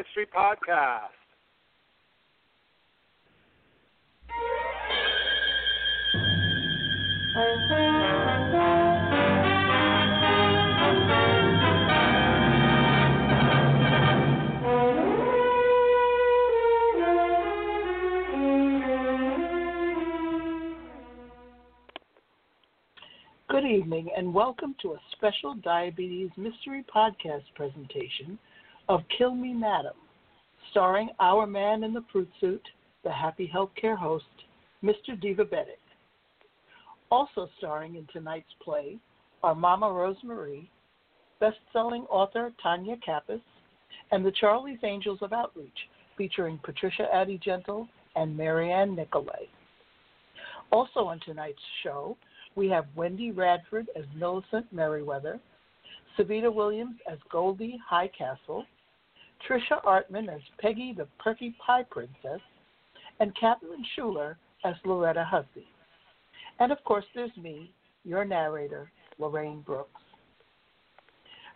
Mystery Podcast. Good evening and welcome to a special Diabetes Mystery Podcast presentation of Kill Me Madam, starring our man in the fruit suit, the happy healthcare host, Mr. Divabetic. Also starring in tonight's play are Mama Rose Marie, best-selling author Tonya Kappes, and the Charlie's Angels of Outreach, featuring Patricia Addie-Gentle and MaryAnn Nicolay. Also on tonight's show we have Wendy Radford as Millicent Merriweather, Seveda Williams as Goldie Highcastle, Trisha Artman as Peggy the Perky Pie Princess, and Catherine Schuller as Loretta Hussey. And of course, there's me, your narrator, Lorraine Brooks.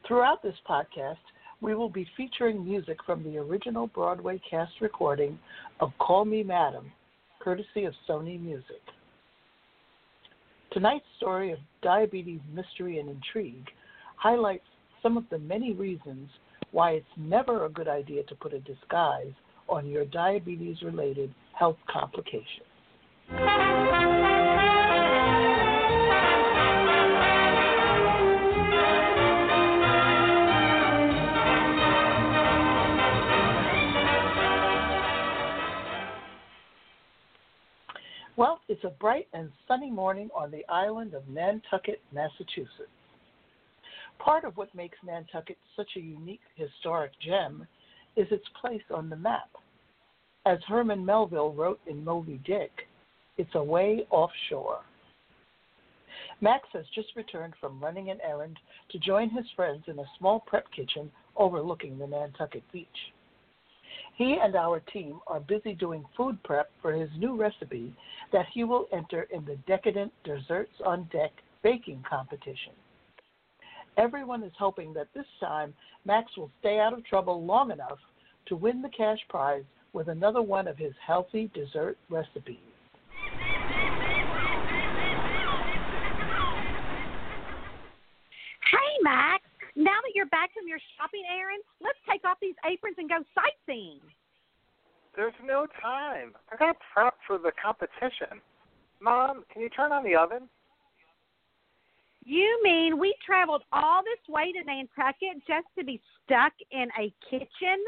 Throughout this podcast, we will be featuring music from the original Broadway cast recording of Call Me Madam, courtesy of Sony Music. Tonight's story of diabetes mystery and intrigue highlights some of the many reasons why it's never a good idea to put a disguise on your diabetes related health complications. Well, it's a bright and sunny morning on the island of Nantucket, Massachusetts. Part of what makes Nantucket such a unique historic gem is its place on the map. As Herman Melville wrote in Moby Dick, it's away offshore. Max has just returned from running an errand to join his friends in a small prep kitchen overlooking the Nantucket beach. He and our team are busy doing food prep for his new recipe that he will enter in the Decadent Desserts on Deck baking competition. Everyone is hoping that this time Max will stay out of trouble long enough to win the cash prize with another one of his healthy dessert recipes. Hey, Max. Now that you're back from your shopping errand, let's take off these aprons and go sightseeing. There's no time. I got to prep for the competition. Mom, can you turn on the oven? You mean we traveled all this way to Nantucket just to be stuck in a kitchen?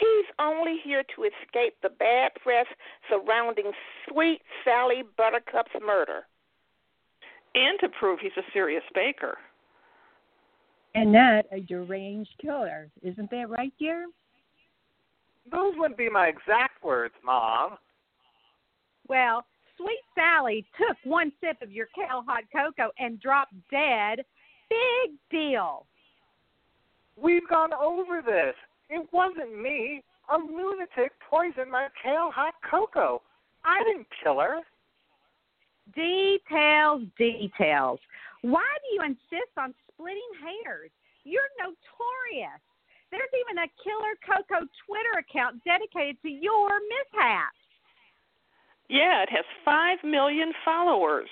He's only here to escape the bad press surrounding Sweet Sally Buttercup's murder. And to prove he's a serious baker. And not a deranged killer. Isn't that right, dear? Those wouldn't be my exact words, Mom. Well, Sweet Sally took one sip of your kale hot cocoa and dropped dead. Big deal. We've gone over this. It wasn't me. A lunatic poisoned my kale hot cocoa. I didn't kill her. Details, details. Why do you insist on splitting hairs? You're notorious. There's even a Killer Coco Twitter account dedicated to your mishaps. Yeah, it has 5 million followers.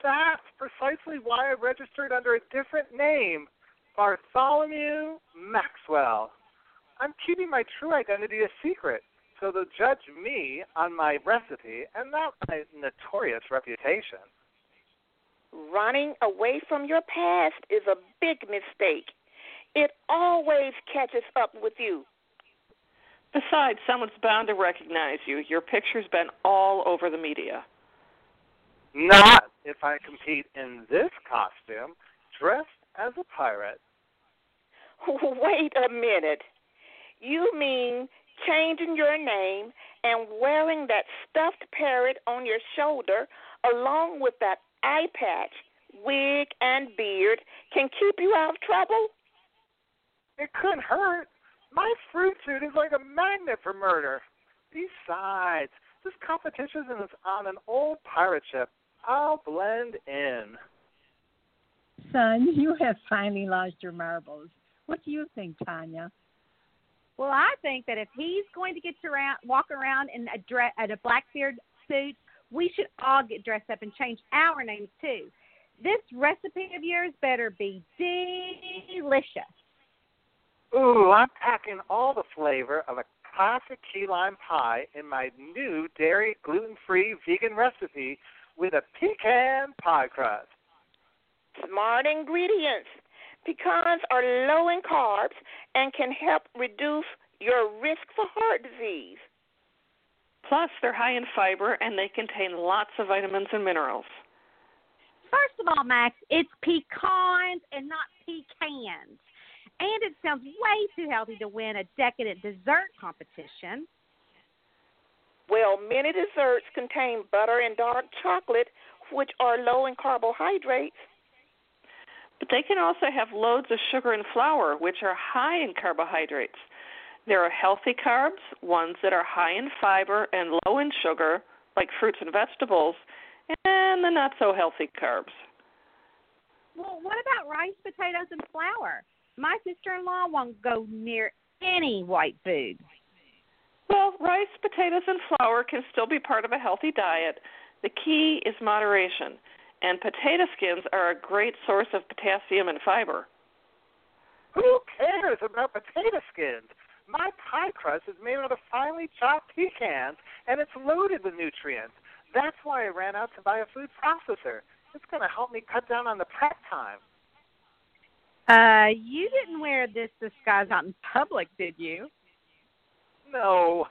That's precisely why I registered under a different name Bartholomew Maxwell. I'm keeping my true identity a secret, so they'll judge me on my recipe and not my notorious reputation. Running away from your past is a big mistake. It always catches up with you. Besides, someone's bound to recognize you. Your picture's been all over the media. Not if I compete in this costume, dressed as a pirate. Wait a minute. You mean changing your name and wearing that stuffed parrot on your shoulder along with that eye patch, wig, and beard can keep you out of trouble? It couldn't hurt. My fruit suit is like a magnet for murder. Besides, this competition is on an old pirate ship. I'll blend in. Son, you have finally lost your marbles. What do you think, Tonya? Well, I think that if he's going to get to around, walk around in a dress, at a Blackbeard suit, we should all get dressed up and change our names too. This recipe of yours better be delicious. Ooh, I'm packing all the flavor of a classic key lime pie in my new dairy gluten free vegan recipe with a pecan pie crust. Smart ingredients. Pecans are low in carbs and can help reduce your risk for heart disease. Plus, they're high in fiber and they contain lots of vitamins and minerals. First of all, Max, it's pecans and not pecans. And it sounds way too healthy to win a decadent dessert competition. Well, many desserts contain butter and dark chocolate, which are low in carbohydrates. But they can also have loads of sugar and flour, which are high in carbohydrates. There are healthy carbs, ones that are high in fiber and low in sugar, like fruits and vegetables, and the not so healthy carbs. Well, what about rice, potatoes, and flour? My sister in law won't go near any white food. Well, rice, potatoes, and flour can still be part of a healthy diet. The key is moderation, and potato skins are a great source of potassium and fiber. Who cares about potato skins? My pie crust is made out of finely chopped pecans, and it's loaded with nutrients. That's why I ran out to buy a food processor. It's going to help me cut down on the prep time. Uh, you didn't wear this disguise out in public, did you? No.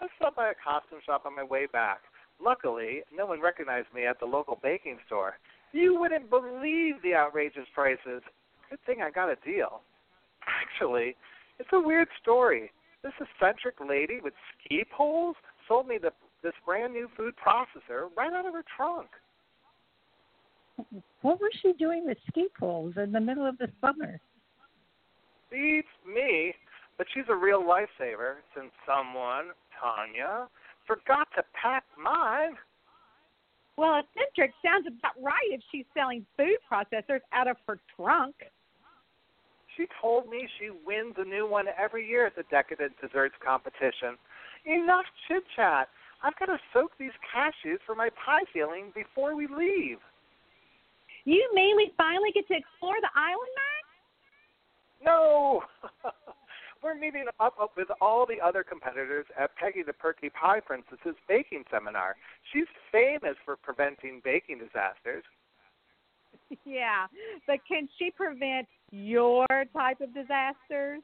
I stopped by a costume shop on my way back. Luckily, no one recognized me at the local baking store. You wouldn't believe the outrageous prices. Good thing I got a deal. Actually, it's a weird story. This eccentric lady with ski poles sold me the, this brand new food processor right out of her trunk. What was she doing with ski poles in the middle of the summer? Beats me, but she's a real lifesaver since someone, Tonya, forgot to pack mine. Well, eccentric sounds about right if she's selling food processors out of her trunk. She told me she wins a new one every year at the Decadent Desserts competition. Enough chit chat. I've got to soak these cashews for my pie filling before we leave. You mean we finally get to explore the island, Max? No! We're meeting up, up with all the other competitors at Peggy the Perky Pie Princess's baking seminar. She's famous for preventing baking disasters. yeah, but can she prevent your type of disasters?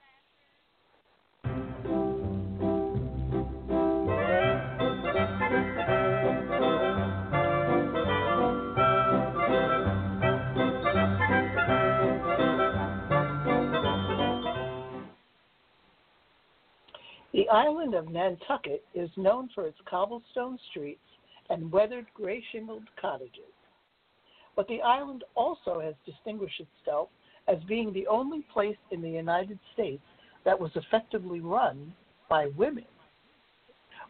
The island of Nantucket is known for its cobblestone streets and weathered gray shingled cottages. But the island also has distinguished itself as being the only place in the United States that was effectively run by women.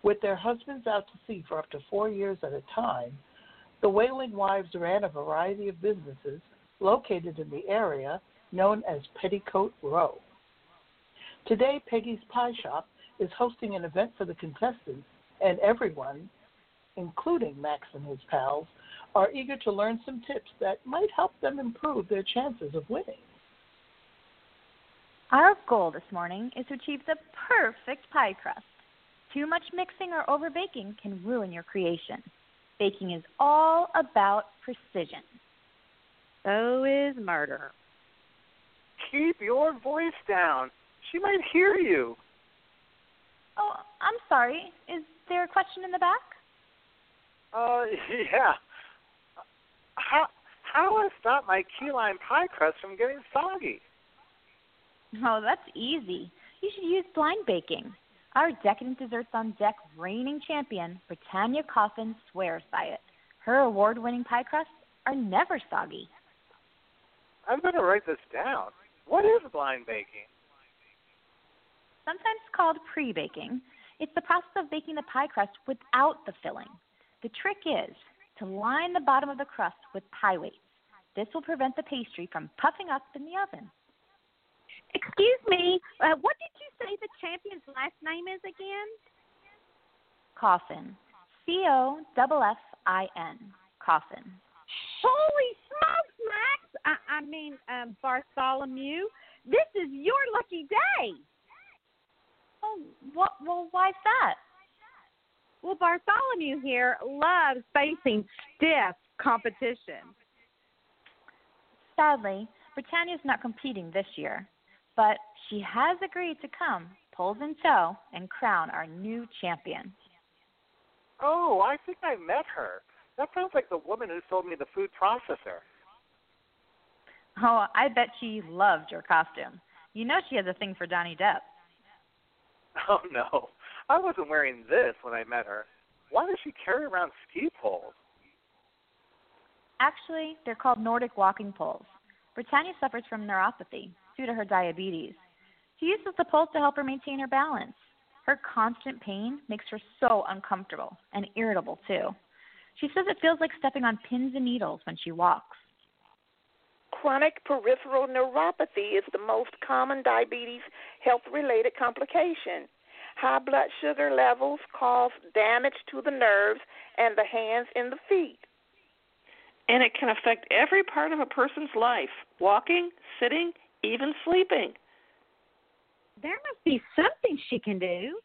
With their husbands out to sea for up to four years at a time, the Whaling Wives ran a variety of businesses located in the area known as Petticoat Row. Today, Peggy's Pie Shop is hosting an event for the contestants, and everyone, including Max and his pals, are eager to learn some tips that might help them improve their chances of winning. Our goal this morning is to achieve the perfect pie crust. Too much mixing or over baking can ruin your creation. Baking is all about precision. So is murder. Keep your voice down. She might hear you. Oh, I'm sorry. Is there a question in the back? Uh, yeah. How how do I stop my key lime pie crust from getting soggy? Oh, that's easy. You should use blind baking. Our Decadent Desserts on Deck reigning champion, Britannia Coffin, swears by it. Her award winning pie crusts are never soggy. I'm going to write this down. What is blind baking? Sometimes called pre baking, it's the process of baking the pie crust without the filling. The trick is to line the bottom of the crust with pie weights. This will prevent the pastry from puffing up in the oven. Excuse me, uh, what did you say the champion's last name is again? Coffin. C O F F I N. Coffin. Holy smokes, Max! I, I mean, um, Bartholomew, this is your lucky day. Oh, what? Well, why's that? Well, Bartholomew here loves facing stiff competition. Sadly, Britannia's not competing this year, but she has agreed to come, poles in tow, and crown our new champion. Oh, I think I met her. That sounds like the woman who sold me the food processor. Oh, I bet she loved your costume. You know she has a thing for Johnny Depp. Oh no, I wasn't wearing this when I met her. Why does she carry around ski poles? Actually, they're called Nordic walking poles. Britannia suffers from neuropathy due to her diabetes. She uses the poles to help her maintain her balance. Her constant pain makes her so uncomfortable and irritable, too. She says it feels like stepping on pins and needles when she walks. Chronic peripheral neuropathy is the most common diabetes health related complication. High blood sugar levels cause damage to the nerves and the hands and the feet. And it can affect every part of a person's life walking, sitting, even sleeping. There must be something she can do.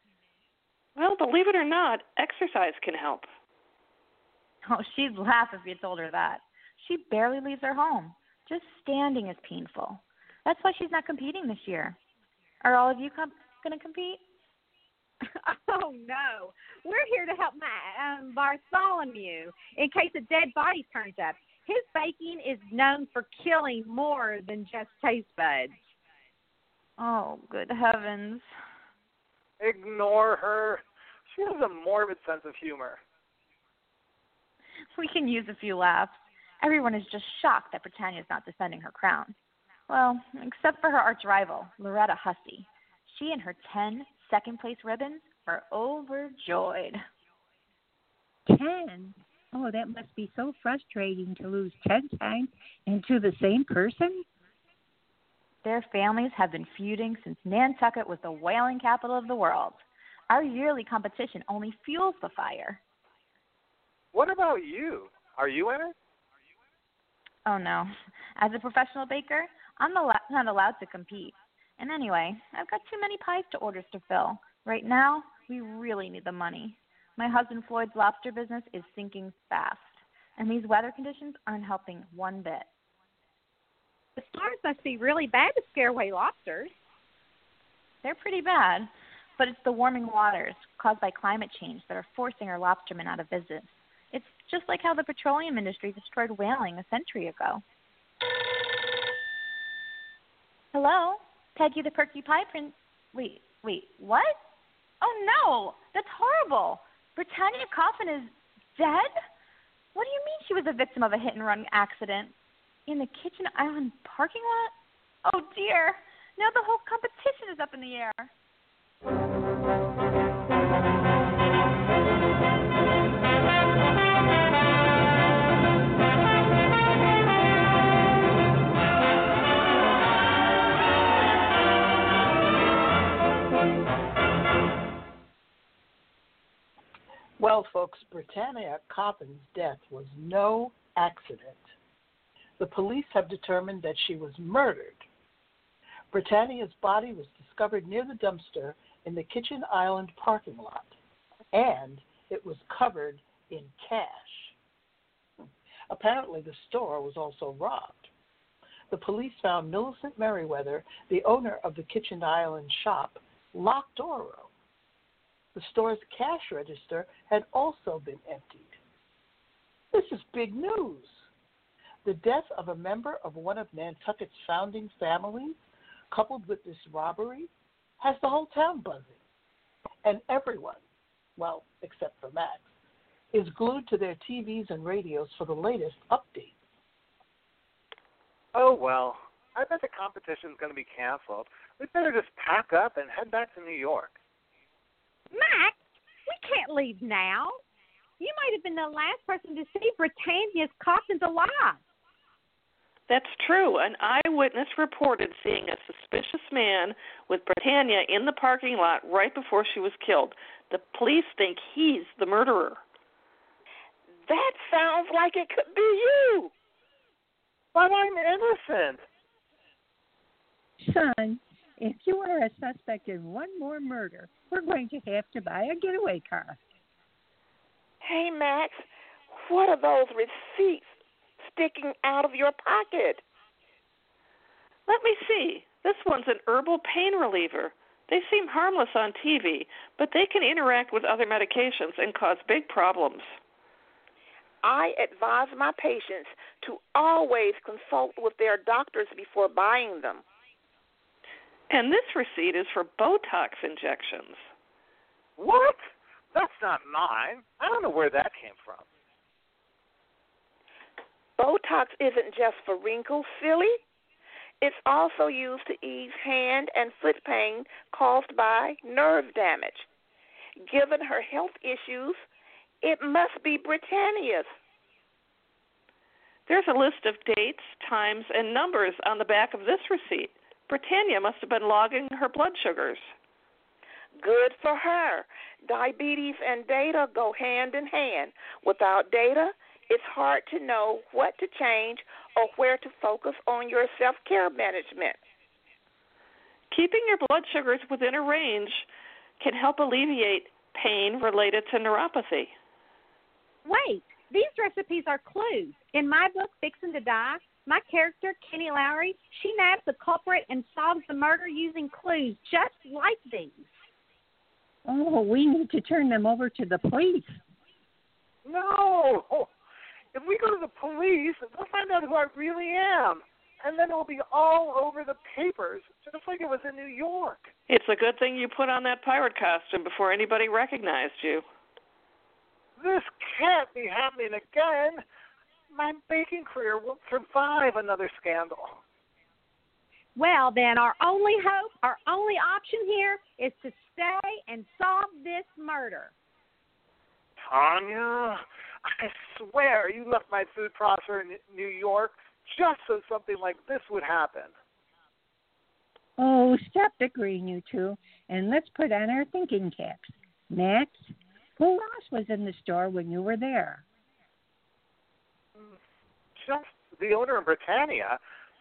Well, believe it or not, exercise can help. Oh, she'd laugh if you told her that. She barely leaves her home. Just standing is painful. That's why she's not competing this year. Are all of you com- going to compete? oh no, we're here to help my um, Bartholomew in case a dead body turns up. His baking is known for killing more than just taste buds. Oh, good heavens. Ignore her. She has a morbid sense of humor. We can use a few laughs. Everyone is just shocked that Britannia is not defending her crown. Well, except for her arch rival, Loretta Hussey. She and her ten second place ribbons are overjoyed. Ten? Oh, that must be so frustrating to lose ten times and to the same person. Their families have been feuding since Nantucket was the whaling capital of the world. Our yearly competition only fuels the fire. What about you? Are you in it? Oh no. As a professional baker, I'm not allowed to compete. And anyway, I've got too many pies to orders to fill. Right now, we really need the money. My husband Floyd's lobster business is sinking fast, and these weather conditions aren't helping one bit. The storms must be really bad to scare away lobsters. They're pretty bad, but it's the warming waters caused by climate change that are forcing our lobstermen out of business. Just like how the petroleum industry destroyed whaling a century ago. Hello? Peggy the Perky Pie Prince. Wait, wait, what? Oh no, that's horrible. Britannia Coffin is dead? What do you mean she was a victim of a hit and run accident? In the Kitchen Island parking lot? Oh dear, now the whole competition is up in the air. Well, folks, Britannia Coffin's death was no accident. The police have determined that she was murdered. Britannia's body was discovered near the dumpster in the Kitchen Island parking lot, and it was covered in cash. Apparently, the store was also robbed. The police found Millicent Merriweather, the owner of the Kitchen Island shop, locked Oro the store's cash register had also been emptied. This is big news. The death of a member of one of Nantucket's founding families, coupled with this robbery, has the whole town buzzing. And everyone, well, except for Max, is glued to their TVs and radios for the latest updates. Oh, well, I bet the competition's going to be canceled. We'd better just pack up and head back to New York. Max, we can't leave now. You might have been the last person to see Britannia's coffins alive. That's true. An eyewitness reported seeing a suspicious man with Britannia in the parking lot right before she was killed. The police think he's the murderer. That sounds like it could be you. But I'm innocent. Son, if you are a suspect in one more murder, we're going to have to buy a getaway car. Hey, Max, what are those receipts sticking out of your pocket? Let me see. This one's an herbal pain reliever. They seem harmless on TV, but they can interact with other medications and cause big problems. I advise my patients to always consult with their doctors before buying them. And this receipt is for Botox injections. What? That's not mine. I don't know where that came from. Botox isn't just for wrinkles, silly. It's also used to ease hand and foot pain caused by nerve damage. Given her health issues, it must be Britannia's. There's a list of dates, times, and numbers on the back of this receipt. Britannia must have been logging her blood sugars. Good for her. Diabetes and data go hand in hand. Without data, it's hard to know what to change or where to focus on your self care management. Keeping your blood sugars within a range can help alleviate pain related to neuropathy. Wait, these recipes are clues. In my book, Fixing to Die, my character, Kenni Lowry, she nabs the culprit and solves the murder using clues just like these. Oh, we need to turn them over to the police. No! Oh, if we go to the police, they'll find out who I really am. And then it'll be all over the papers, just like it was in New York. It's a good thing you put on that pirate costume before anybody recognized you. This can't be happening again. My baking career won't survive another scandal. Well, then, our only hope, our only option here is to stay and solve this murder. Tonya, I swear you left my food processor in New York just so something like this would happen. Oh, stop agreeing, you two, and let's put on our thinking caps. Max, who else was in the store when you were there? Just the owner of Britannia.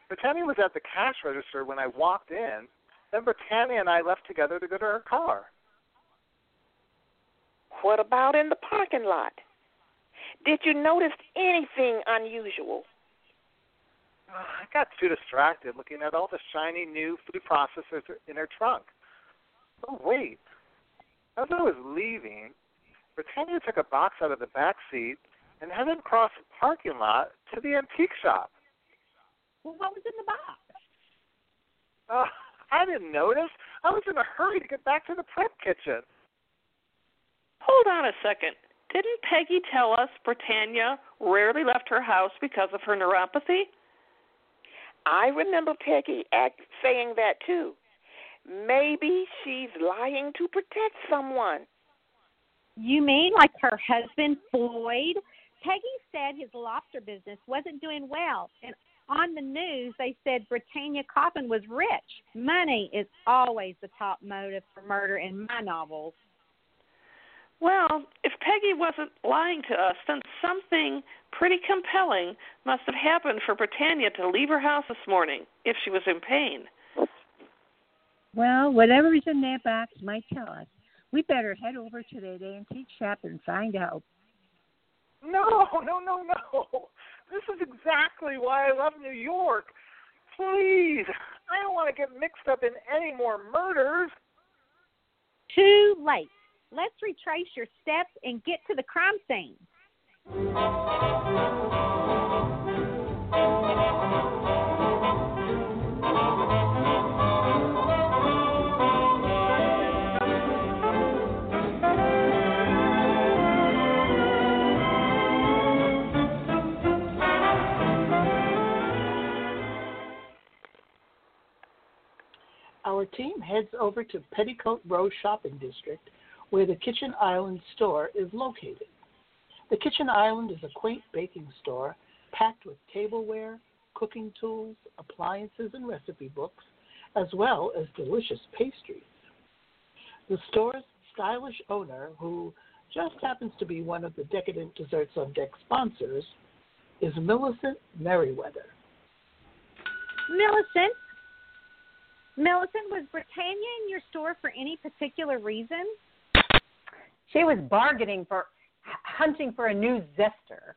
Britannia was at the cash register when I walked in. Then Britannia and I left together to go to her car. What about in the parking lot? Did you notice anything unusual? Uh, I got too distracted looking at all the shiny new food processors in her trunk. Oh, wait. As I was leaving, Britannia took a box out of the back seat and headed across the parking lot to the antique shop. Well, what was in the box? Uh, I didn't notice. I was in a hurry to get back to the prep kitchen. Hold on a second. Didn't Peggy tell us Britannia rarely left her house because of her neuropathy? I remember Peggy act, saying that too. Maybe she's lying to protect someone. You mean like her husband, Floyd? Peggy said his lobster business wasn't doing well, and on the news they said Britannia Coffin was rich. Money is always the top motive for murder in my novels. Well, if Peggy wasn't lying to us, then something pretty compelling must have happened for Britannia to leave her house this morning if she was in pain. Well, whatever's in that box might tell us. We better head over to that antique shop and find out. No, no, no, no. This is exactly why I love New York. Please, I don't want to get mixed up in any more murders. Too late. Let's retrace your steps and get to the crime scene. Our team heads over to Petticoat Row Shopping District, where the Kitchen Island store is located. The Kitchen Island is a quaint baking store packed with tableware, cooking tools, appliances, and recipe books, as well as delicious pastries. The store's stylish owner, who just happens to be one of the Decadent Desserts on Deck sponsors, is Millicent Merriweather. Millicent, Millicent, was Britannia in your store for any particular reason? She was bargaining for, hunting for a new zester.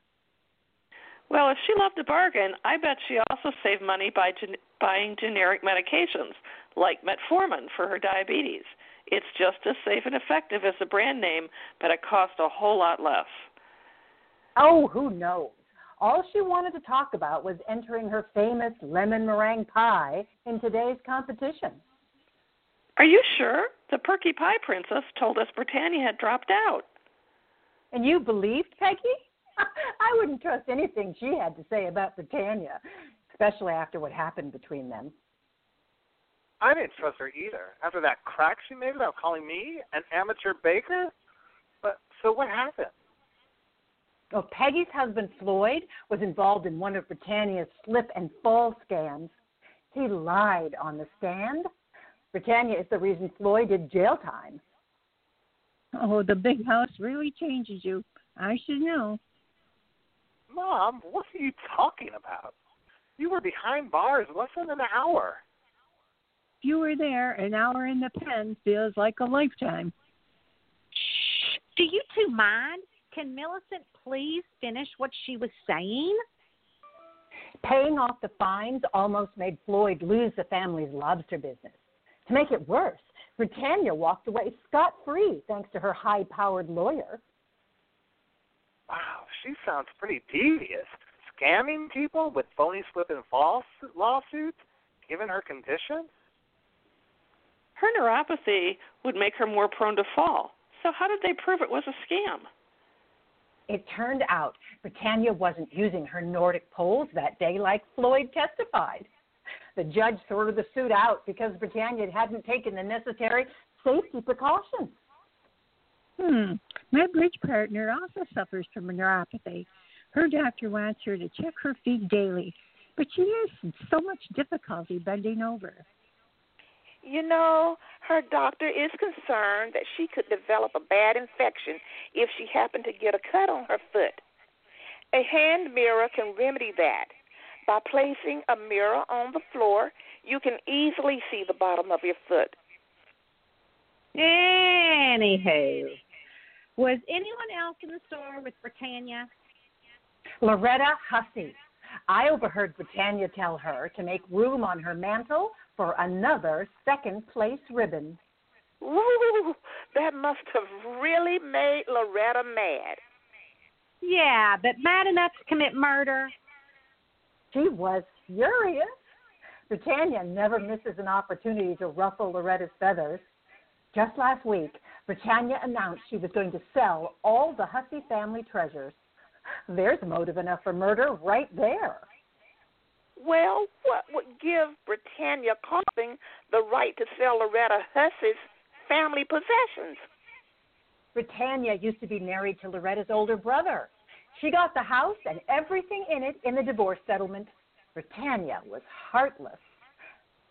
Well, if she loved a bargain, I bet she also saved money by gen- buying generic medications like metformin for her diabetes. It's just as safe and effective as the brand name, but it costs a whole lot less. Oh, who knows? All she wanted to talk about was entering her famous lemon meringue pie in today's competition. Are you sure? The Perky Pie Princess told us Britannia had dropped out. And you believed Peggy? I wouldn't trust anything she had to say about Britannia, especially after what happened between them. I didn't trust her either. After that crack she made about calling me an amateur baker? But so what happened? Well, Peggy's husband Floyd was involved in one of Britannia's slip and fall scams. He lied on the stand. Britannia is the reason Floyd did jail time. Oh, the big house really changes you. I should know. Mom, what are you talking about? You were behind bars less than an hour. If you were there, an hour in the pen feels like a lifetime. Shh. Do you two mind? Can Millicent please finish what she was saying? Paying off the fines almost made Floyd lose the family's lobster business. To make it worse, Britannia walked away scot free thanks to her high powered lawyer. Wow, she sounds pretty devious. Scamming people with phony slip and fall lawsuits, given her condition? Her neuropathy would make her more prone to fall. So, how did they prove it was a scam? It turned out Britannia wasn't using her Nordic poles that day like Floyd testified. The judge threw the suit out because Britannia hadn't taken the necessary safety precautions. Hmm. My bridge partner also suffers from neuropathy. Her doctor wants her to check her feet daily, but she has so much difficulty bending over. You know, her doctor is concerned that she could develop a bad infection if she happened to get a cut on her foot. A hand mirror can remedy that. By placing a mirror on the floor, you can easily see the bottom of your foot. Anywho, was anyone else in the store with Britannia? Loretta Hussey. I overheard Britannia tell her to make room on her mantle for another second place ribbon. Ooh, that must have really made Loretta mad. Yeah, but mad enough to commit murder. She was furious. Britannia never misses an opportunity to ruffle Loretta's feathers. Just last week, Britannia announced she was going to sell all the Hussey family treasures. There's motive enough for murder right there. Well, what would give Britannia Coffin the right to sell Loretta Hussey's family possessions? Britannia used to be married to Loretta's older brother. She got the house and everything in it in the divorce settlement. Britannia was heartless.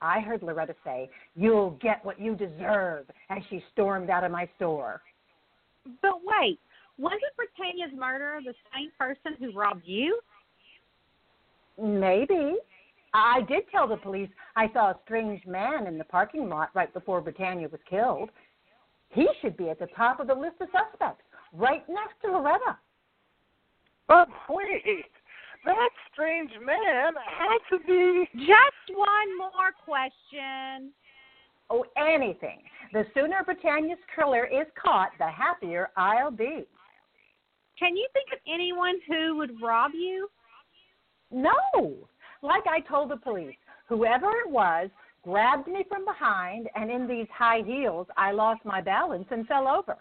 I heard Loretta say, You'll get what you deserve, as she stormed out of my store. But wait, wasn't Britannia's murderer the same person who robbed you? Maybe. I did tell the police I saw a strange man in the parking lot right before Britannia was killed. He should be at the top of the list of suspects, right next to Loretta. But wait, that strange man had to be. Just one more question. Oh, anything. The sooner Britannia's killer is caught, the happier I'll be. Can you think of anyone who would rob you? No. Like I told the police, whoever it was grabbed me from behind, and in these high heels, I lost my balance and fell over.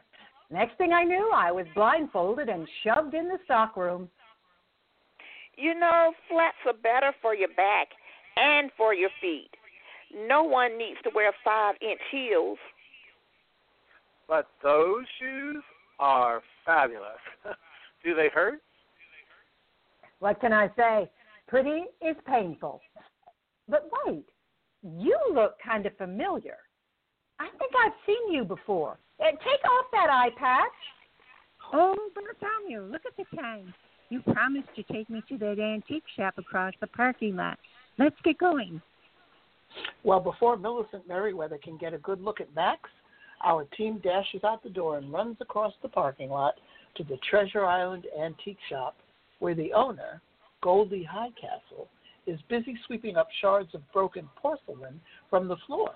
Next thing I knew, I was blindfolded and shoved in the stockroom. You know, flats are better for your back and for your feet. No one needs to wear five inch heels. But those shoes are fabulous. Do they hurt? What can I say? pretty is painful. But wait, you look kind of familiar. I think I've seen you before. Uh, take off that eye patch. Oh, Bartholomew, look at the time. You promised to take me to that antique shop across the parking lot. Let's get going. Well, before Millicent Merriweather can get a good look at Max, our team dashes out the door and runs across the parking lot to the Treasure Island Antique Shop, where the owner, Goldie Highcastle, is busy sweeping up shards of broken porcelain from the floor.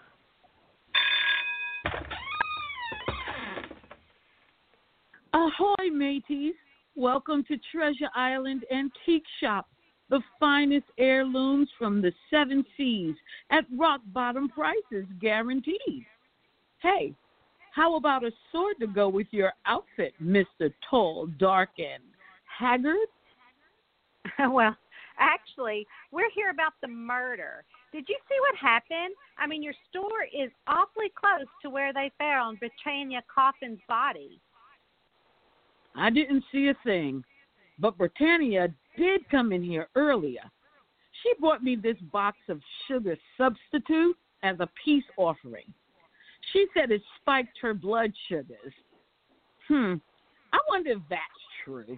Ahoy, mateys! Welcome to Treasure Island Antique Shop, the finest heirlooms from the seven seas at rock bottom prices guaranteed. Hey, how about a sword to go with your outfit, Mr. Tall, Dark, and Haggard? well, actually, we're here about the murder. Did you see what happened? I mean, your store is awfully close to where they found Britannia Coffin's body. I didn't see a thing, but Britannia did come in here earlier. She brought me this box of sugar substitute as a peace offering. She said it spiked her blood sugars. Hmm, I wonder if that's true.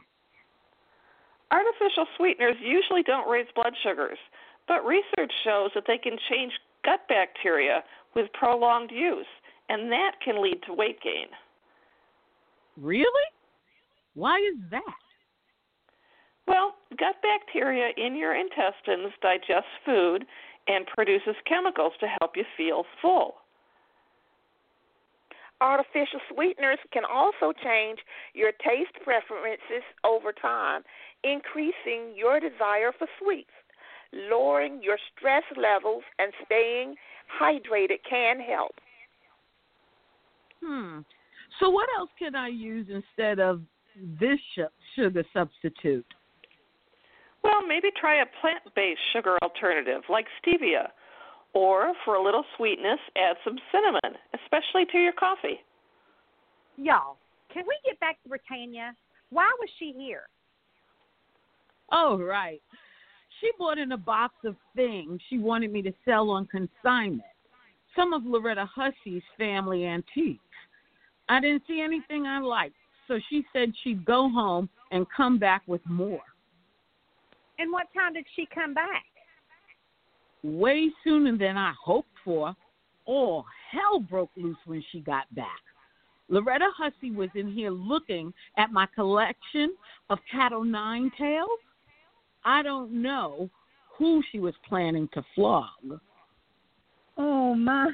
Artificial sweeteners usually don't raise blood sugars, but research shows that they can change gut bacteria with prolonged use, and that can lead to weight gain. Really? Why is that? Well, gut bacteria in your intestines digests food and produces chemicals to help you feel full. Artificial sweeteners can also change your taste preferences over time, increasing your desire for sweets. Lowering your stress levels and staying hydrated can help. Hmm. So, what else can I use instead of this sugar substitute? Well, maybe try a plant based sugar alternative like stevia. Or, for a little sweetness, add some cinnamon, especially to your coffee. Y'all, can we get back to Britannia? Why was she here? Oh, right. She bought in a box of things she wanted me to sell on consignment. Some of Loretta Hussey's family antiques. I didn't see anything I liked, so she said she'd go home and come back with more. And what time did she come back? Way sooner than I hoped for. All hell broke loose when she got back. Loretta Hussey was in here looking at my collection of Cat o' Nine Tails. I don't know who she was planning to flog. Oh, my.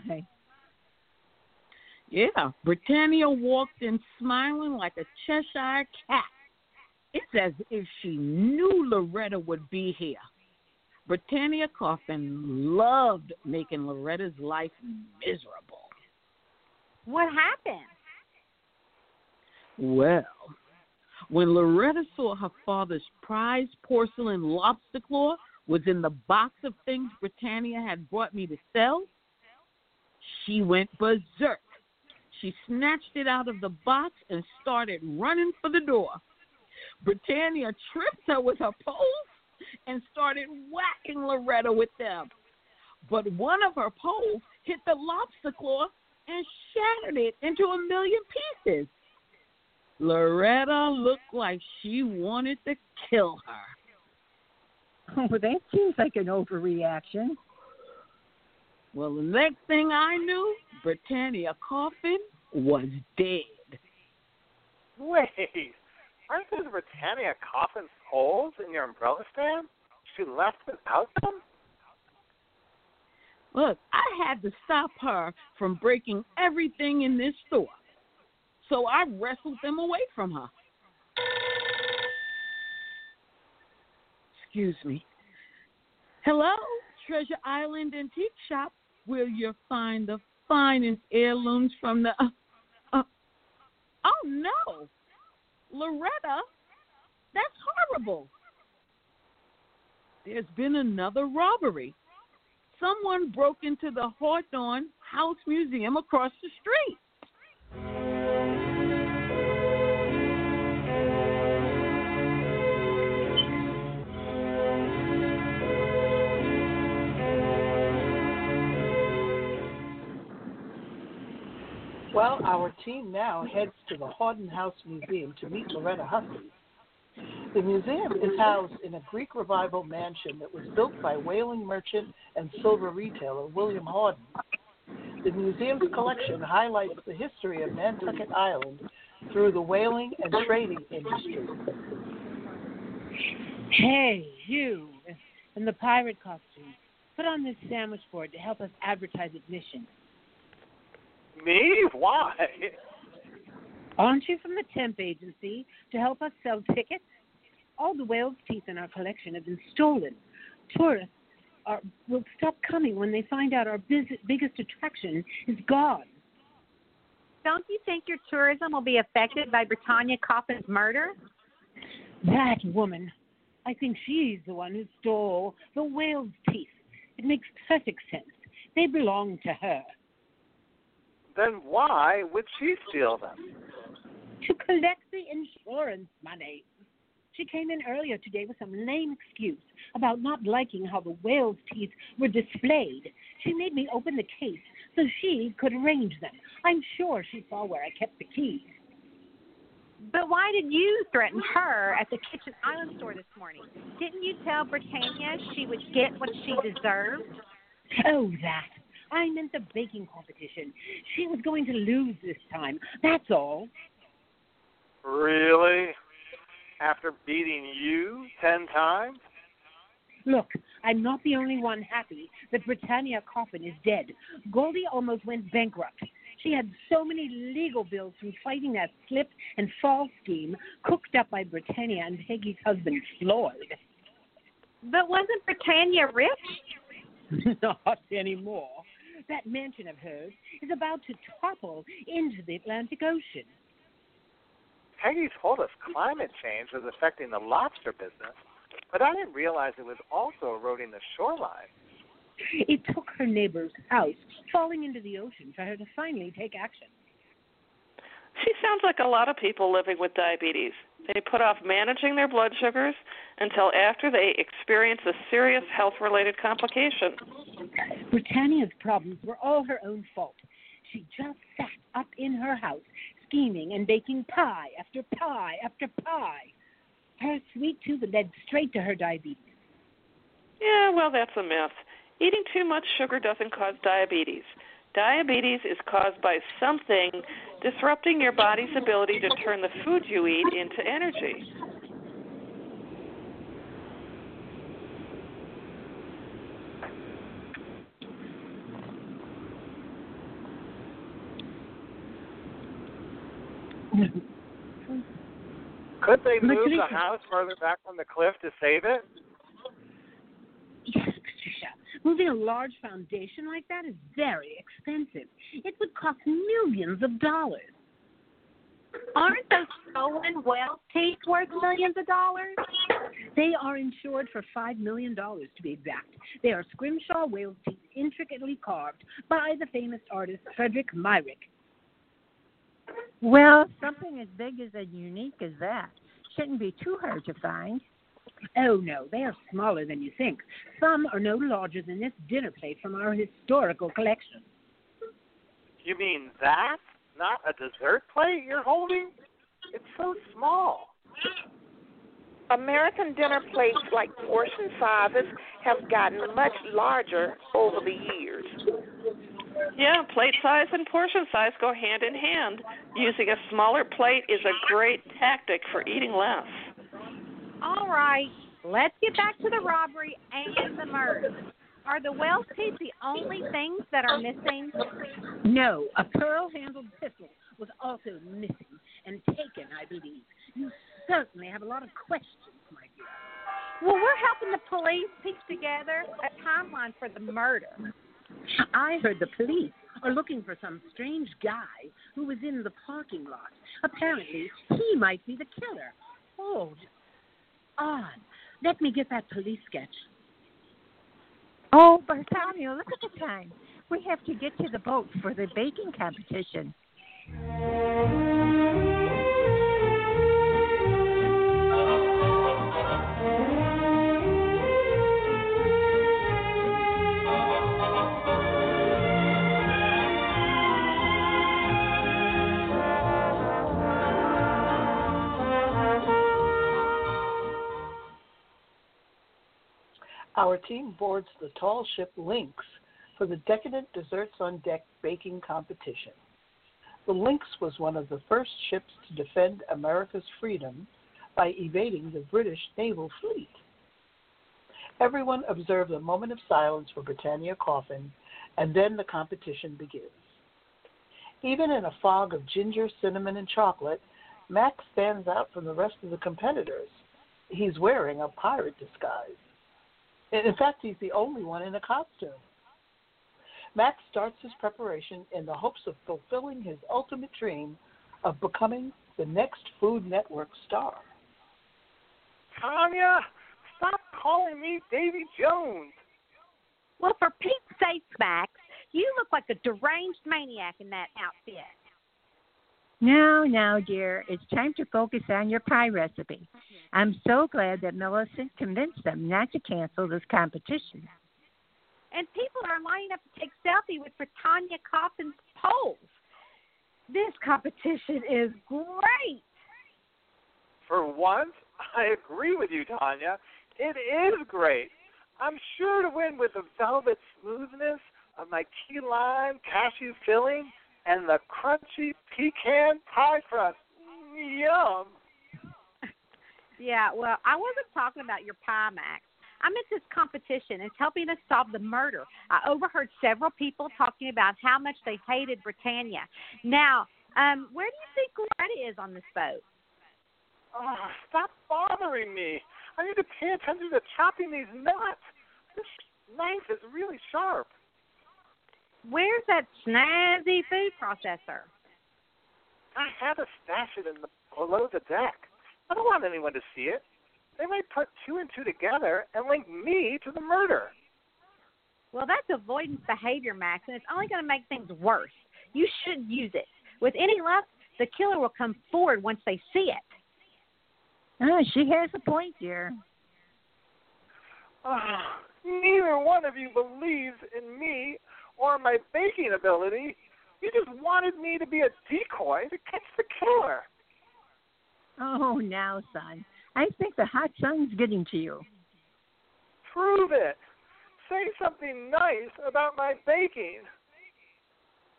Yeah, Britannia walked in smiling like a Cheshire cat. It's as if she knew Loretta would be here. Britannia Coffin loved making Loretta's life miserable. What happened? Well, when Loretta saw her father's prized porcelain lobster claw was in the box of things Britannia had brought me to sell, she went berserk. She snatched it out of the box and started running for the door. Britannia tripped her with her poles and started whacking Loretta with them. But one of her poles hit the lobster claw and shattered it into a million pieces. Loretta looked like she wanted to kill her. Oh, that seems like an overreaction. Well, the next thing I knew, Britannia Coffin was dead. Wait, aren't those Britannia Coffin's holes in your umbrella stand? She left without them? Look, I had to stop her from breaking everything in this store. So I wrestled them away from her. Excuse me. Hello, Treasure Island Antique Shop, where you'll find the finest heirlooms from the. Uh, uh, oh no, Loretta, that's horrible. There's been another robbery. Someone broke into the Hadwen House Museum across the street. Well, our team now heads to the Hadwen House Museum to meet Loretta Hussey. The museum is housed in a Greek Revival mansion that was built by whaling merchant and silver retailer William Hadwen. The museum's collection highlights the history of Nantucket Island through the whaling and trading industry. Hey, you in the pirate costume. Put on this sandwich board to help us advertise admission. Me? Why? Aren't you from the temp agency to help us sell tickets? All the whale's teeth in our collection have been stolen. Tourists are, will stop coming when they find out our biz- biggest attraction is gone. Don't you think your tourism will be affected by Britannia Coffin's murder? That woman. I think she's the one who stole the whale's teeth. It makes perfect sense. They belong to her. Then why would she steal them? To collect the insurance money. She came in earlier today with some lame excuse about not liking how the whale's teeth were displayed. She made me open the case so she could arrange them. I'm sure she saw where I kept the keys. But why did you threaten her at the Kitchen Island store this morning? Didn't you tell Britannia she would get what she deserved? Oh, that. I meant the baking competition. She was going to lose this time. That's all. Really? After beating you ten times? Look, I'm not the only one happy that Britannia Coffin is dead. Goldie almost went bankrupt. She had so many legal bills from fighting that slip and fall scheme cooked up by Britannia and Peggy's husband, Floyd. But wasn't Britannia rich? Not anymore. That mansion of hers is about to topple into the Atlantic Ocean. Peggy told us climate change was affecting the lobster business, but I didn't realize it was also eroding the shoreline. It took her neighbor's house falling into the ocean for her to finally take action. She sounds like a lot of people living with diabetes. They put off managing their blood sugars until after they experience a serious health related complication. Britannia's problems were all her own fault. She just sat up in her house, scheming and baking pie after pie after pie. Her sweet tooth led straight to her diabetes. Yeah, well, that's a myth. Eating too much sugar doesn't cause diabetes. Diabetes is caused by something disrupting your body's ability to turn the food you eat into energy. Could they move the house further back from the cliff to save it? Moving a large foundation like that is very expensive. It would cost millions of dollars. Aren't those stolen whale teeth worth millions of dollars? They are insured for $5 million to be exact. They are scrimshaw whale teeth intricately carved by the famous artist Frederick Myrick. Well, something as big as and unique as that shouldn't be too hard to find. Oh, no, they are smaller than you think. Some are no larger than this dinner plate from our historical collection. You mean that? Not a dessert plate you're holding? It's so small. American dinner plates, like portion sizes, have gotten much larger over the years. Yeah, plate size and portion size go hand in hand. Using a smaller plate is a great tactic for eating less. All right, let's get back to the robbery and the murder. Are the whale teeth the only things that are missing? No, a pearl handled pistol was also missing and taken, I believe. You certainly have a lot of questions, my dear. Well, we're helping the police piece together a timeline for the murder. I heard the police are looking for some strange guy who was in the parking lot. Apparently, he might be the killer. Oh, odd. Let me get that police sketch. Oh, Bartholomew, look at the time. We have to get to the boat for the baking competition. Our team boards the tall ship Lynx for the Decadent Desserts on Deck baking competition. The Lynx was one of the first ships to defend America's freedom by evading the British naval fleet. Everyone observes a moment of silence for Britannia Coffin, and then the competition begins. Even in a fog of ginger, cinnamon, and chocolate, Max stands out from the rest of the competitors. He's wearing a pirate disguise. In fact, he's the only one in a costume. Max starts his preparation in the hopes of fulfilling his ultimate dream of becoming the next Food Network star. Tonya, stop calling me Davy Jones. Well, for Pete's sake, Max, you look like a deranged maniac in that outfit. Now, now, dear, it's time to focus on your pie recipe. I'm so glad that Millicent convinced them not to cancel this competition. And people are lining up to take selfie with Britannia Coffin's poles. This competition is great. For once, I agree with you, Tonya. It is great. I'm sure to win with the velvet smoothness of my key lime cashew filling and the crunchy pecan pie crust. Yum. Yeah, well, I wasn't talking about your pie, Max. I meant this competition is helping us solve the murder. I overheard several people talking about how much they hated Britannia. Now, um, where do you think Loretta is on this boat? Oh, stop bothering me. I need to pay attention to chopping these nuts. This knife is really sharp. Where's that snazzy food processor? I had to stash it in the below the deck. I don't want anyone to see it. They might put two and two together and link me to the murder. Well, that's avoidance behavior, Max, and it's only going to make things worse. You should use it. With any luck, the killer will come forward once they see it. Oh, she has a point, dear. Oh, neither one of you believes in me or my baking ability. You just wanted me to be a decoy to catch the killer. Oh, now, son. I think the hot sun's getting to you. Prove it. Say something nice about my baking.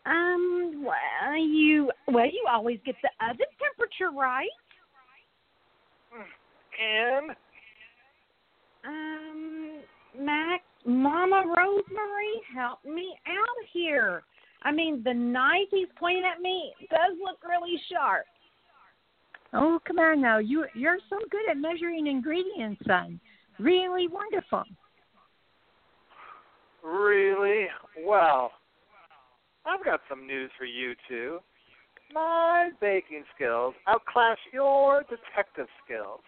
Um, well, you well, you always get the oven temperature right. And um, Max, Mama Rose Marie, help me out here. I mean, the knife he's pointing at me does look really sharp. Oh, come on now. You you're so good at measuring ingredients, son. Really wonderful. Really? Well, I've got some news for you two. My baking skills outclass your detective skills.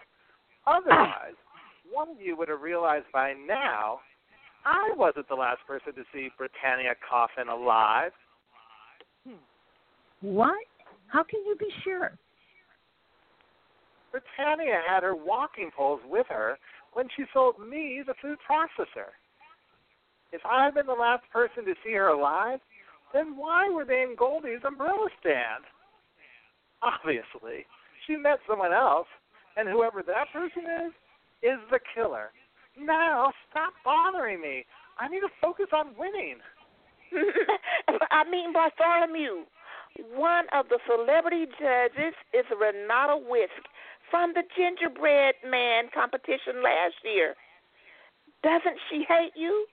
Otherwise, one of you would have realized by now I wasn't the last person to see Britannia Coffin alive. Hmm. What? How can you be sure? Britannia had her walking poles with her when she sold me the food processor. If I had been the last person to see her alive, then why were they in Goldie's umbrella stand? Obviously, she met someone else, and whoever that person is, is the killer. Now, stop bothering me. I need to focus on winning. I mean, Bartholomew, one of the celebrity judges is Renata Whisk from the Gingerbread Man competition last year. Doesn't she hate you?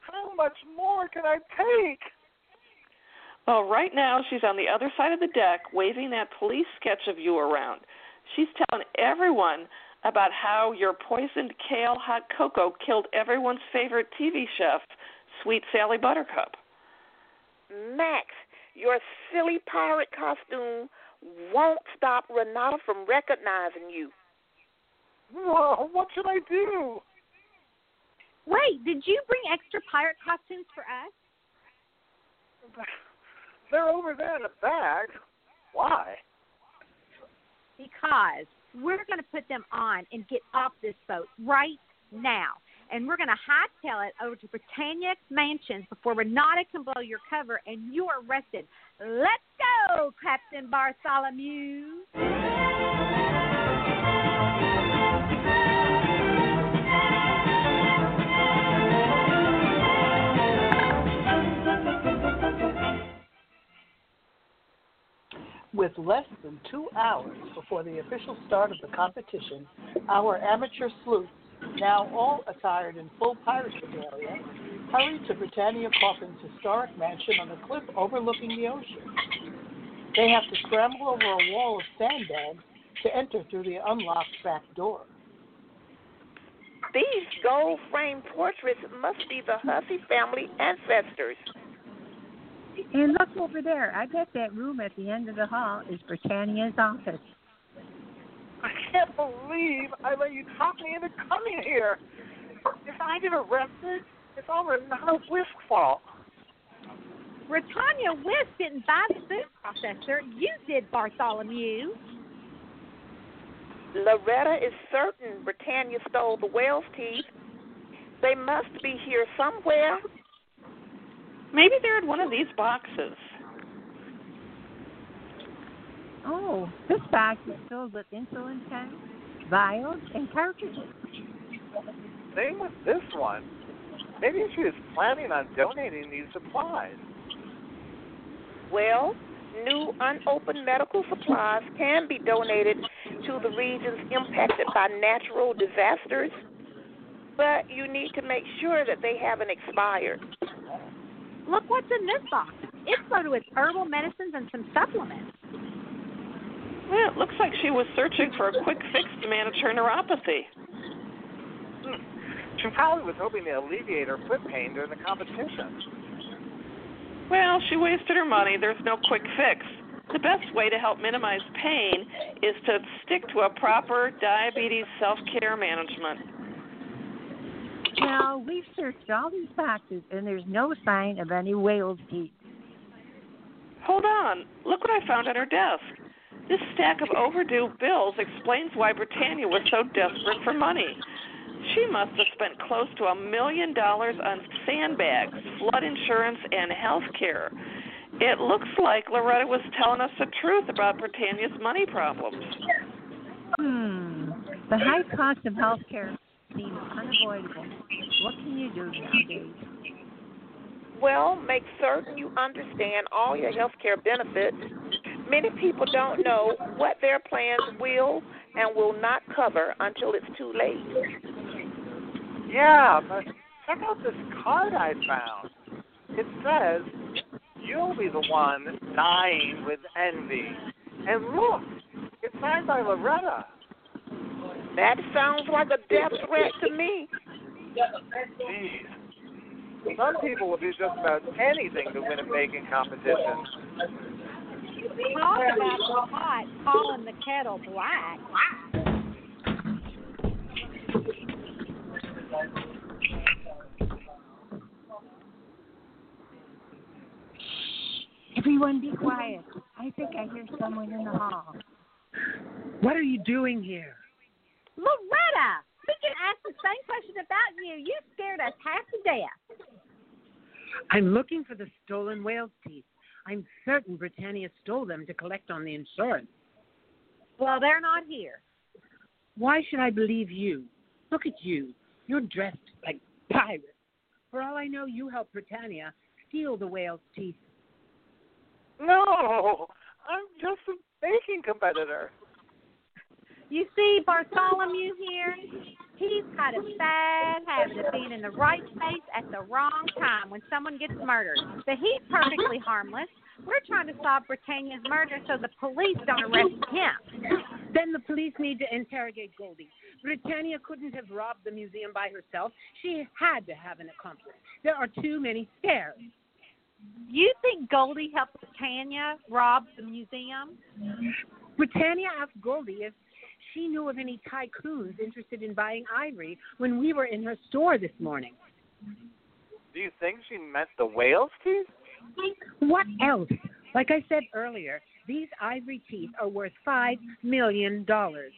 How much more can I take? Well, right now she's on the other side of the deck waving that police sketch of you around. She's telling everyone about how your poisoned kale hot cocoa killed everyone's favorite TV chef, Sweet Sally Buttercup. Max, your silly pirate costume won't stop Renata from recognizing you. Whoa, what should I do? Wait, did you bring extra pirate costumes for us? They're over there in the bag. Why? Because we're going to put them on and get off this boat right now. And we're going to hightail it over to Britannia Mansions before Renata can blow your cover and you're arrested. Let's go, Captain Bartholomew. With less than two hours before the official start of the competition, our amateur sleuths, now all attired in full pirate regalia, hurried to Britannia Coffin's historic mansion on a cliff overlooking the ocean. They have to scramble over a wall of sandbags to enter through the unlocked back door. These gold framed portraits must be the Hussey family ancestors. And look over there. I bet that room at the end of the hall is Britannia's office. I can't believe I let you talk me into coming here. If I get arrested, it's all Renata Whisk's fault. Britannia Whisk didn't buy the food processor. You did, Bartholomew. Loretta is certain Britannia stole the whale's teeth. They must be here somewhere. Maybe they're in one of these boxes. Oh, this box is filled with insulin pens, vials, and cartridges. Same with this one. Maybe she was planning on donating these supplies. Well, new unopened medical supplies can be donated to the regions impacted by natural disasters, but you need to make sure that they haven't expired. Look what's in this box. It's loaded with herbal medicines and some supplements. Well, it looks like she was searching for a quick fix to manage her neuropathy. Hmm. She probably was hoping to alleviate her foot pain during the competition. Well, she wasted her money. There's no quick fix. The best way to help minimize pain is to stick to a proper diabetes self care management. Now, we've searched all these boxes and there's no sign of any whale's teeth. Hold on. Look what I found on her desk. This stack of overdue bills explains why Britannia was so desperate for money. She must have spent close to a million dollars on sandbags, flood insurance, and health care. It looks like Loretta was telling us the truth about Britannia's money problems. Hmm. The high cost of health care seems unavoidable. What can you do nowadays? Well, make certain you understand all your health care benefits. Many people don't know what their plans will and will not cover until it's too late. Yeah, but check out this card I found. It says, You'll be the one dying with envy. And look, it's signed by Loretta. That sounds like a death threat to me. Jeez. Some people will do just about anything to win a baking competition. Talk about the pot calling the kettle black. Everyone be quiet. I think I hear someone in the hall. What are you doing here? Loretta, we can ask the same question about you. You scared us half to death. I'm looking for the stolen whale's teeth. I'm certain Britannia stole them to collect on the insurance. Well, they're not here. Why should I believe you? Look at you. You're dressed like pirates. For all I know, you helped Britannia steal the whale's teeth. No, I'm just a baking competitor. You see Bartholomew here? He's got a bad habit of being in the right place at the wrong time when someone gets murdered. But he's perfectly harmless. We're trying to solve Britannia's murder so the police don't arrest him. Then the police need to interrogate Goldie. Britannia couldn't have robbed the museum by herself. She had to have an accomplice. There are too many stairs. You think Goldie helped Britannia rob the museum? Britannia asked Goldie if she knew of any tycoons interested in buying ivory when we were in her store this morning. Do you think she meant the whale's teeth? What else? Like I said earlier, these ivory teeth are worth five million dollars.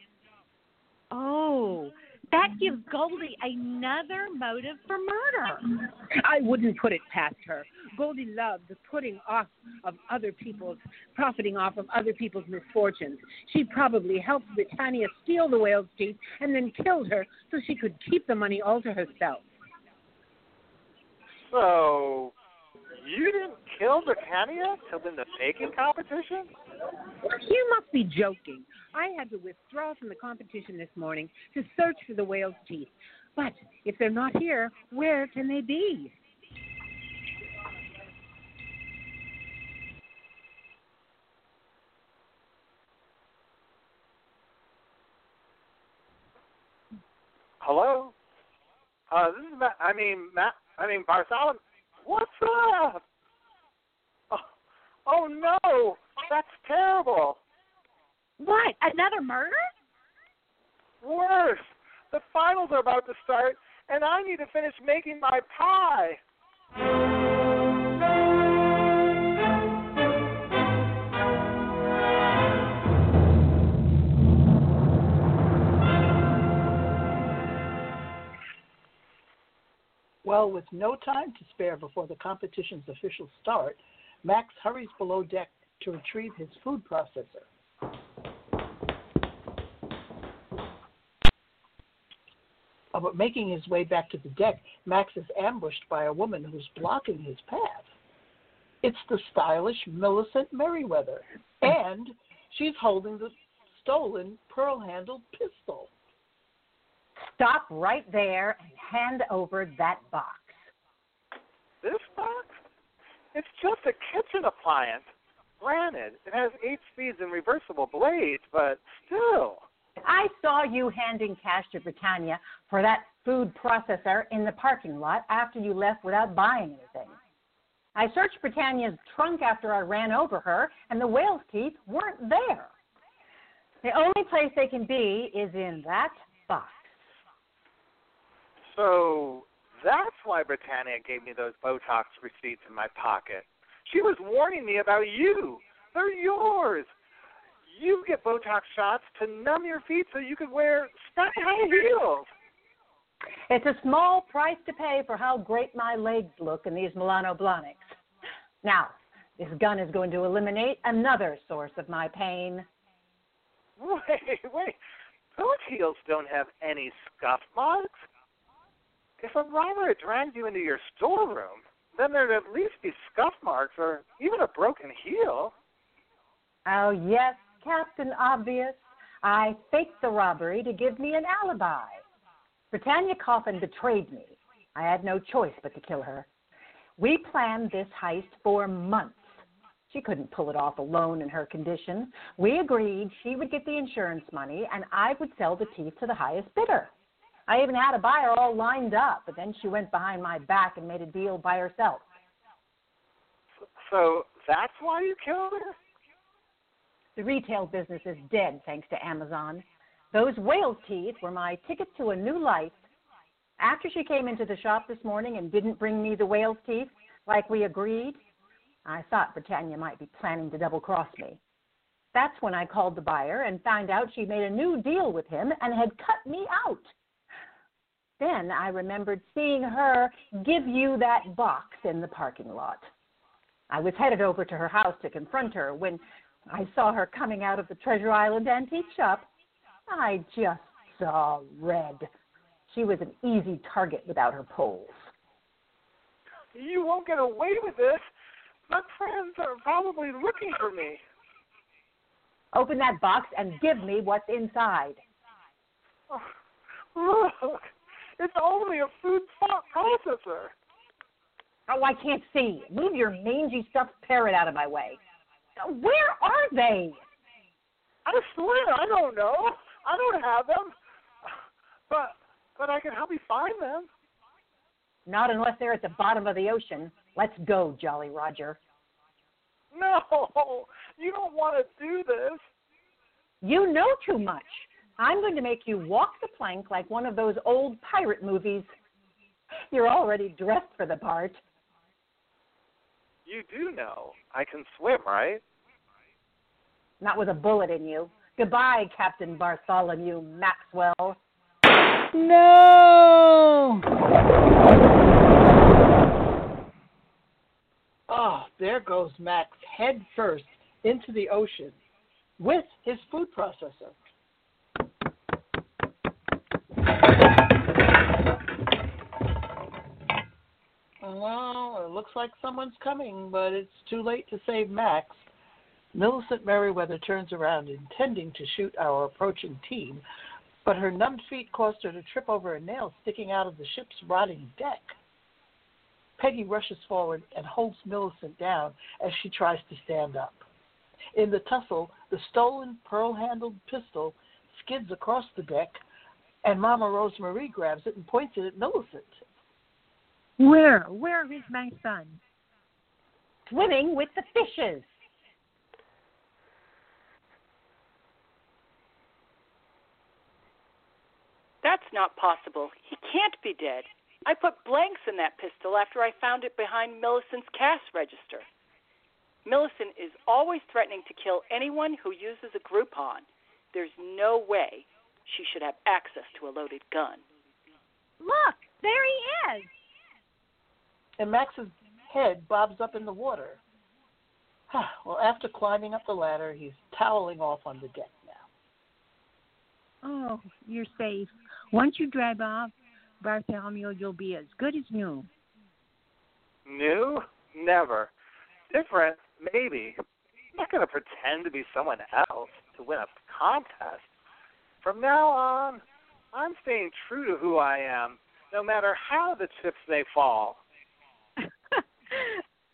Oh, that gives Goldie another motive for murder. I wouldn't put it past her. Goldie loved the putting off of other people's, profiting off of other people's misfortunes. She probably helped Britannia steal the whale's teeth and then killed her so she could keep the money all to herself. So, you didn't kill Britannia to win the baking competition? You must be joking. I had to withdraw from the competition this morning to search for the whale's teeth. But if they're not here, where can they be? Hello? Uh, this is Matt. I mean, Matt. I mean, Bartholomew. What's up? Oh, no, that's terrible. What? Another murder? Worse. The finals are about to start, and I need to finish making my pie. Well, with no time to spare before the competition's official start, Max hurries below deck to retrieve his food processor. But making his way back to the deck, Max is ambushed by a woman who's blocking his path. It's the stylish Millicent Merriweather, and she's holding the stolen pearl handled pistol. Stop right there and hand over that box. This box? It's just a kitchen appliance. Granted, it has eight speeds and reversible blades, but still. I saw you handing cash to Britannia for that food processor in the parking lot after you left without buying anything. I searched Britannia's trunk after I ran over her, and the whale's teeth weren't there. The only place they can be is in that box. So that's why Britannia gave me those Botox receipts in my pocket. She was warning me about you. They're yours. You get Botox shots to numb your feet so you can wear sky high heels. It's a small price to pay for how great my legs look in these Manolo Blahniks. Now, this gun is going to eliminate another source of my pain. Wait, wait. Those heels don't have any scuff marks. If a robber had dragged you into your storeroom, then there'd at least be scuff marks or even a broken heel. Oh, yes, Captain Obvious. I faked the robbery to give me an alibi. Britannia Coffin betrayed me. I had no choice but to kill her. We planned this heist for months. She couldn't pull it off alone in her condition. We agreed she would get the insurance money and I would sell the teeth to the highest bidder. I even had a buyer all lined up, but then she went behind my back and made a deal by herself. So that's why you killed her? The retail business is dead thanks to Amazon. Those whale teeth were my ticket to a new life. After she came into the shop this morning and didn't bring me the whale's teeth like we agreed, I thought Britannia might be planning to double cross me. That's when I called the buyer and found out she made a new deal with him and had cut me out. Then I remembered seeing her give you that box in the parking lot. I was headed over to her house to confront her when I saw her coming out of the Treasure Island antique shop. I just saw red. She was an easy target without her poles. You won't get away with this. My friends are probably looking for me. Open that box and give me what's inside. Oh, look, it's only a food processor. Oh, I can't see. Move your mangy stuffed parrot out of my way. Where are they? I swear, I don't know. I don't have them. But but I can help you find them. Not unless they're at the bottom of the ocean. Let's go, Jolly Roger. No, you don't want to do this. You know too much. I'm going to make you walk the plank like one of those old pirate movies. You're already dressed for the part. You do know I can swim, right? Not with a bullet in you. Goodbye, Captain Bartholomew Maxwell. No! Oh, there goes Max head first into the ocean with his food processor. Well, it looks like someone's coming, but it's too late to save Max. Millicent Merriweather turns around, intending to shoot our approaching team, but her numbed feet caused her to trip over a nail sticking out of the ship's rotting deck. Peggy rushes forward and holds Millicent down as she tries to stand up. In the tussle, the stolen pearl handled pistol skids across the deck, and Mama Rose Marie grabs it and points it at Millicent. Where? Where is my son? Swimming with the fishes. That's not possible. He can't be dead. I put blanks in that pistol after I found it behind Millicent's cash register. Millicent is always threatening to kill anyone who uses a Groupon. There's no way she should have access to a loaded gun. Look, there he is. And Max's head bobs up in the water. well, after climbing up the ladder, he's toweling off on the deck now. Oh, you're safe. Once you drive off, Bartholomew, you'll be as good as new. New? Never. Different? Maybe. I'm not going to pretend to be someone else to win a contest. From now on, I'm staying true to who I am, no matter how the chips may fall.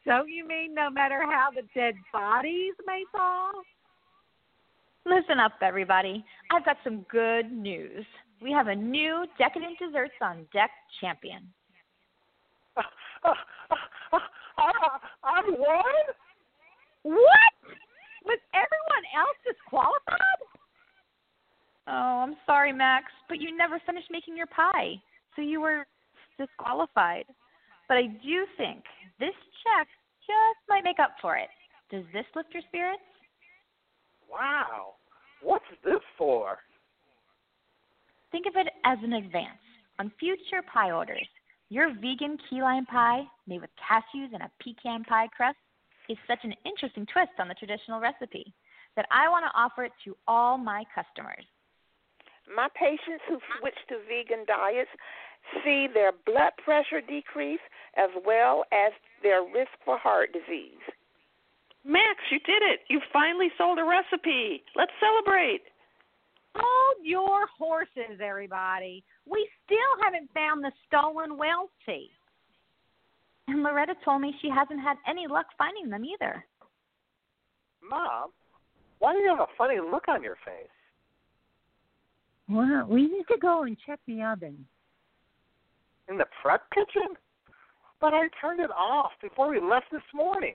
So you mean no matter how the dead bodies may fall? Listen up, everybody. I've got some good news. We have a new Decadent Desserts on Deck champion. I won? What? Was everyone else disqualified? Oh, I'm sorry, Max, but you never finished making your pie, so you were disqualified. But I do think this check just might make up for it. Does this lift your spirits? Wow. What's this for? Think of it as an advance on future pie orders. Your vegan key lime pie, made with cashews and a pecan pie crust, is such an interesting twist on the traditional recipe that I want to offer it to all my customers. My patients who switch to vegan diets see their blood pressure decrease as well as their risk for heart disease. Max, you did it. You finally sold a recipe. Let's celebrate. Hold your horses, everybody. We still haven't found the stolen Wells tea. And Loretta told me she hasn't had any luck finding them either. Mom, why do you have a funny look on your face? Well, we need to go and check the oven. In the prep kitchen? But I turned it off before we left this morning.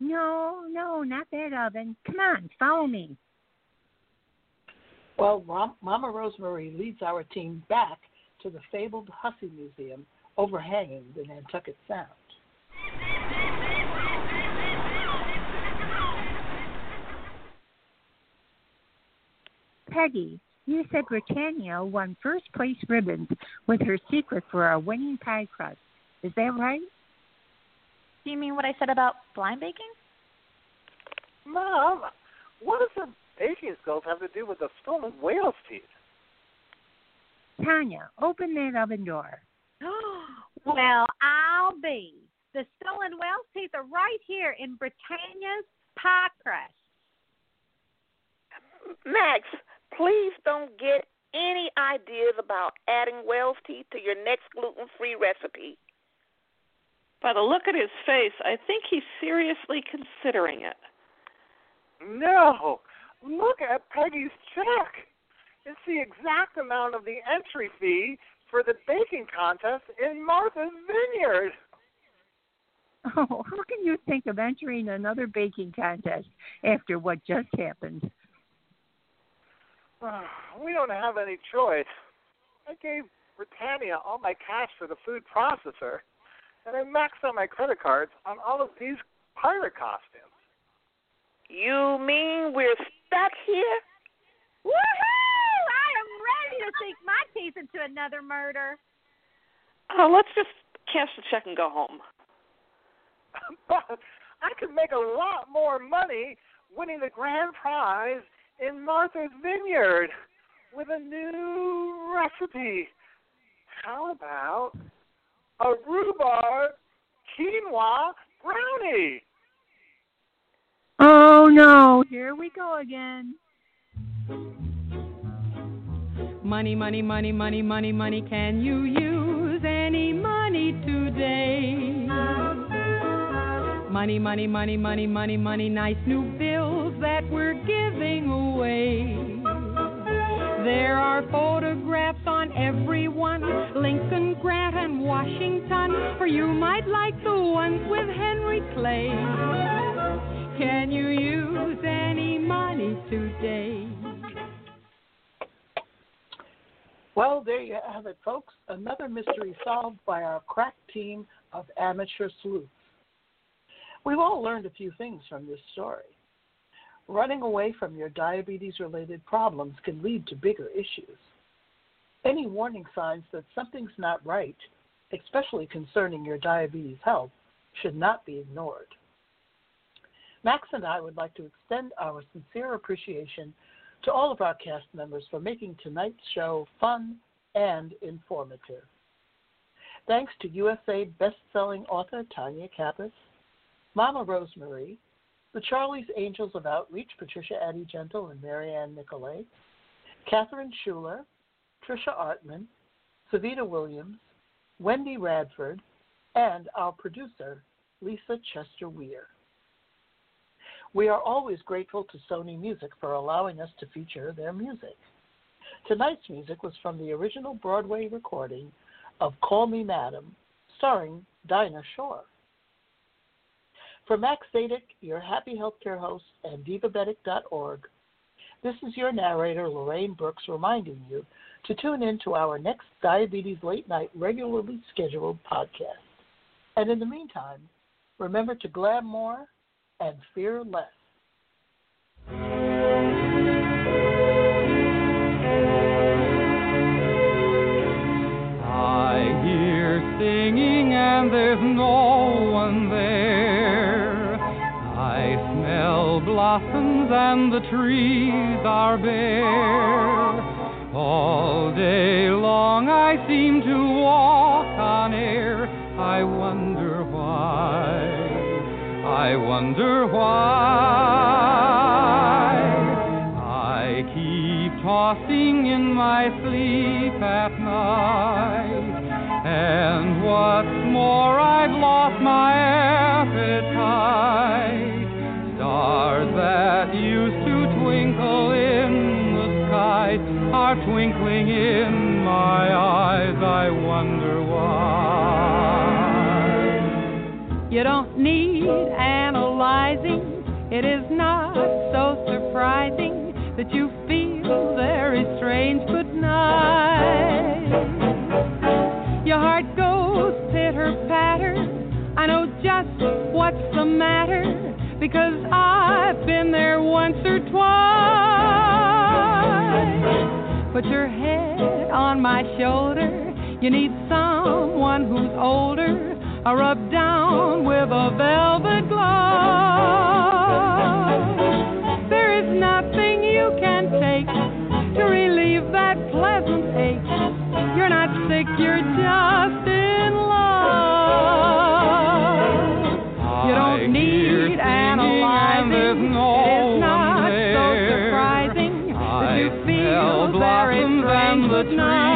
No, no, not that oven. Come on, follow me. Well, Mama Rose Marie leads our team back to the fabled Hussey Museum overhanging the Nantucket Sound. Peggy, you said Britannia won first place ribbons with her secret for our winning pie crust. Is that right? Do you mean what I said about blind baking? Mom, what does the baking skills have to do with the stolen whale's teeth? Tonya, open that oven door. well, I'll be. The stolen whale's teeth are right here in Britannia's pie crust. Max, please don't get any ideas about adding whale's teeth to your next gluten free recipe. By the look at his face, I think he's seriously considering it. No, Look at Peggy's check. It's the exact amount of the entry fee for the baking contest in Martha's Vineyard. Oh, how can you think of entering another baking contest after what just happened? Ah, we don't have any choice. I gave Britannia all my cash for the food processor, and I maxed out my credit cards on all of these pirate costumes. You mean we're stuck here? Woohoo! I am ready to sink my teeth into another murder. Oh, let's just cash the check and go home. but I could make a lot more money winning the grand prize in Martha's Vineyard with a new recipe. How about a rhubarb quinoa brownie. Oh no, here we go again. Money, money, money, money, money, money. Can you use any money today? Money, money, money, money, money, money. Nice new bills that we're giving away. There are photographs on every one Lincoln, Grant, and Washington. For you might like the ones with Henry Clay. Can you use any money today? Well, there you have it, folks. Another mystery solved by our crack team of amateur sleuths. We've all learned a few things from this story. Running away from your diabetes related problems can lead to bigger issues. Any warning signs that something's not right, especially concerning your diabetes health, should not be ignored. Max and I would like to extend our sincere appreciation to all of our cast members for making tonight's show fun and informative. Thanks to USA best-selling author Tonya Kappes, Mama Rose Marie, the Charlie's Angels of Outreach, Patricia Addie-Gentle and MaryAnn Nicolay, Catherine Schuller, Trisha Artman, Seveda Williams, Wendy Radford, and our producer, Lisa Chester Weir. We are always grateful to Sony Music for allowing us to feature their music. Tonight's music was from the original Broadway recording of Call Me Madam, starring Dinah Shore. For Max Szadek, your happy healthcare host, and divabetic.org, this is your narrator, Lorraine Brooks, reminding you to tune in to our next Diabetes Late Night regularly scheduled podcast. And in the meantime, remember to glam more and fear less. I hear singing and there's no one there. Blossoms and the trees are bare. All day long I seem to walk on air. I wonder why. I wonder why I keep tossing in my sleep at night. And what's more, I've lost my appetite. Stars that used to twinkle in the sky are twinkling in my eyes. I wonder why. You don't need analyzing. It is not so surprising that you feel very strange good night. Your heart goes pitter patter. I know just what's the matter because I've been there once or twice. Put your head on my shoulder. You need someone who's older I rub down with a velvet glove. Good night.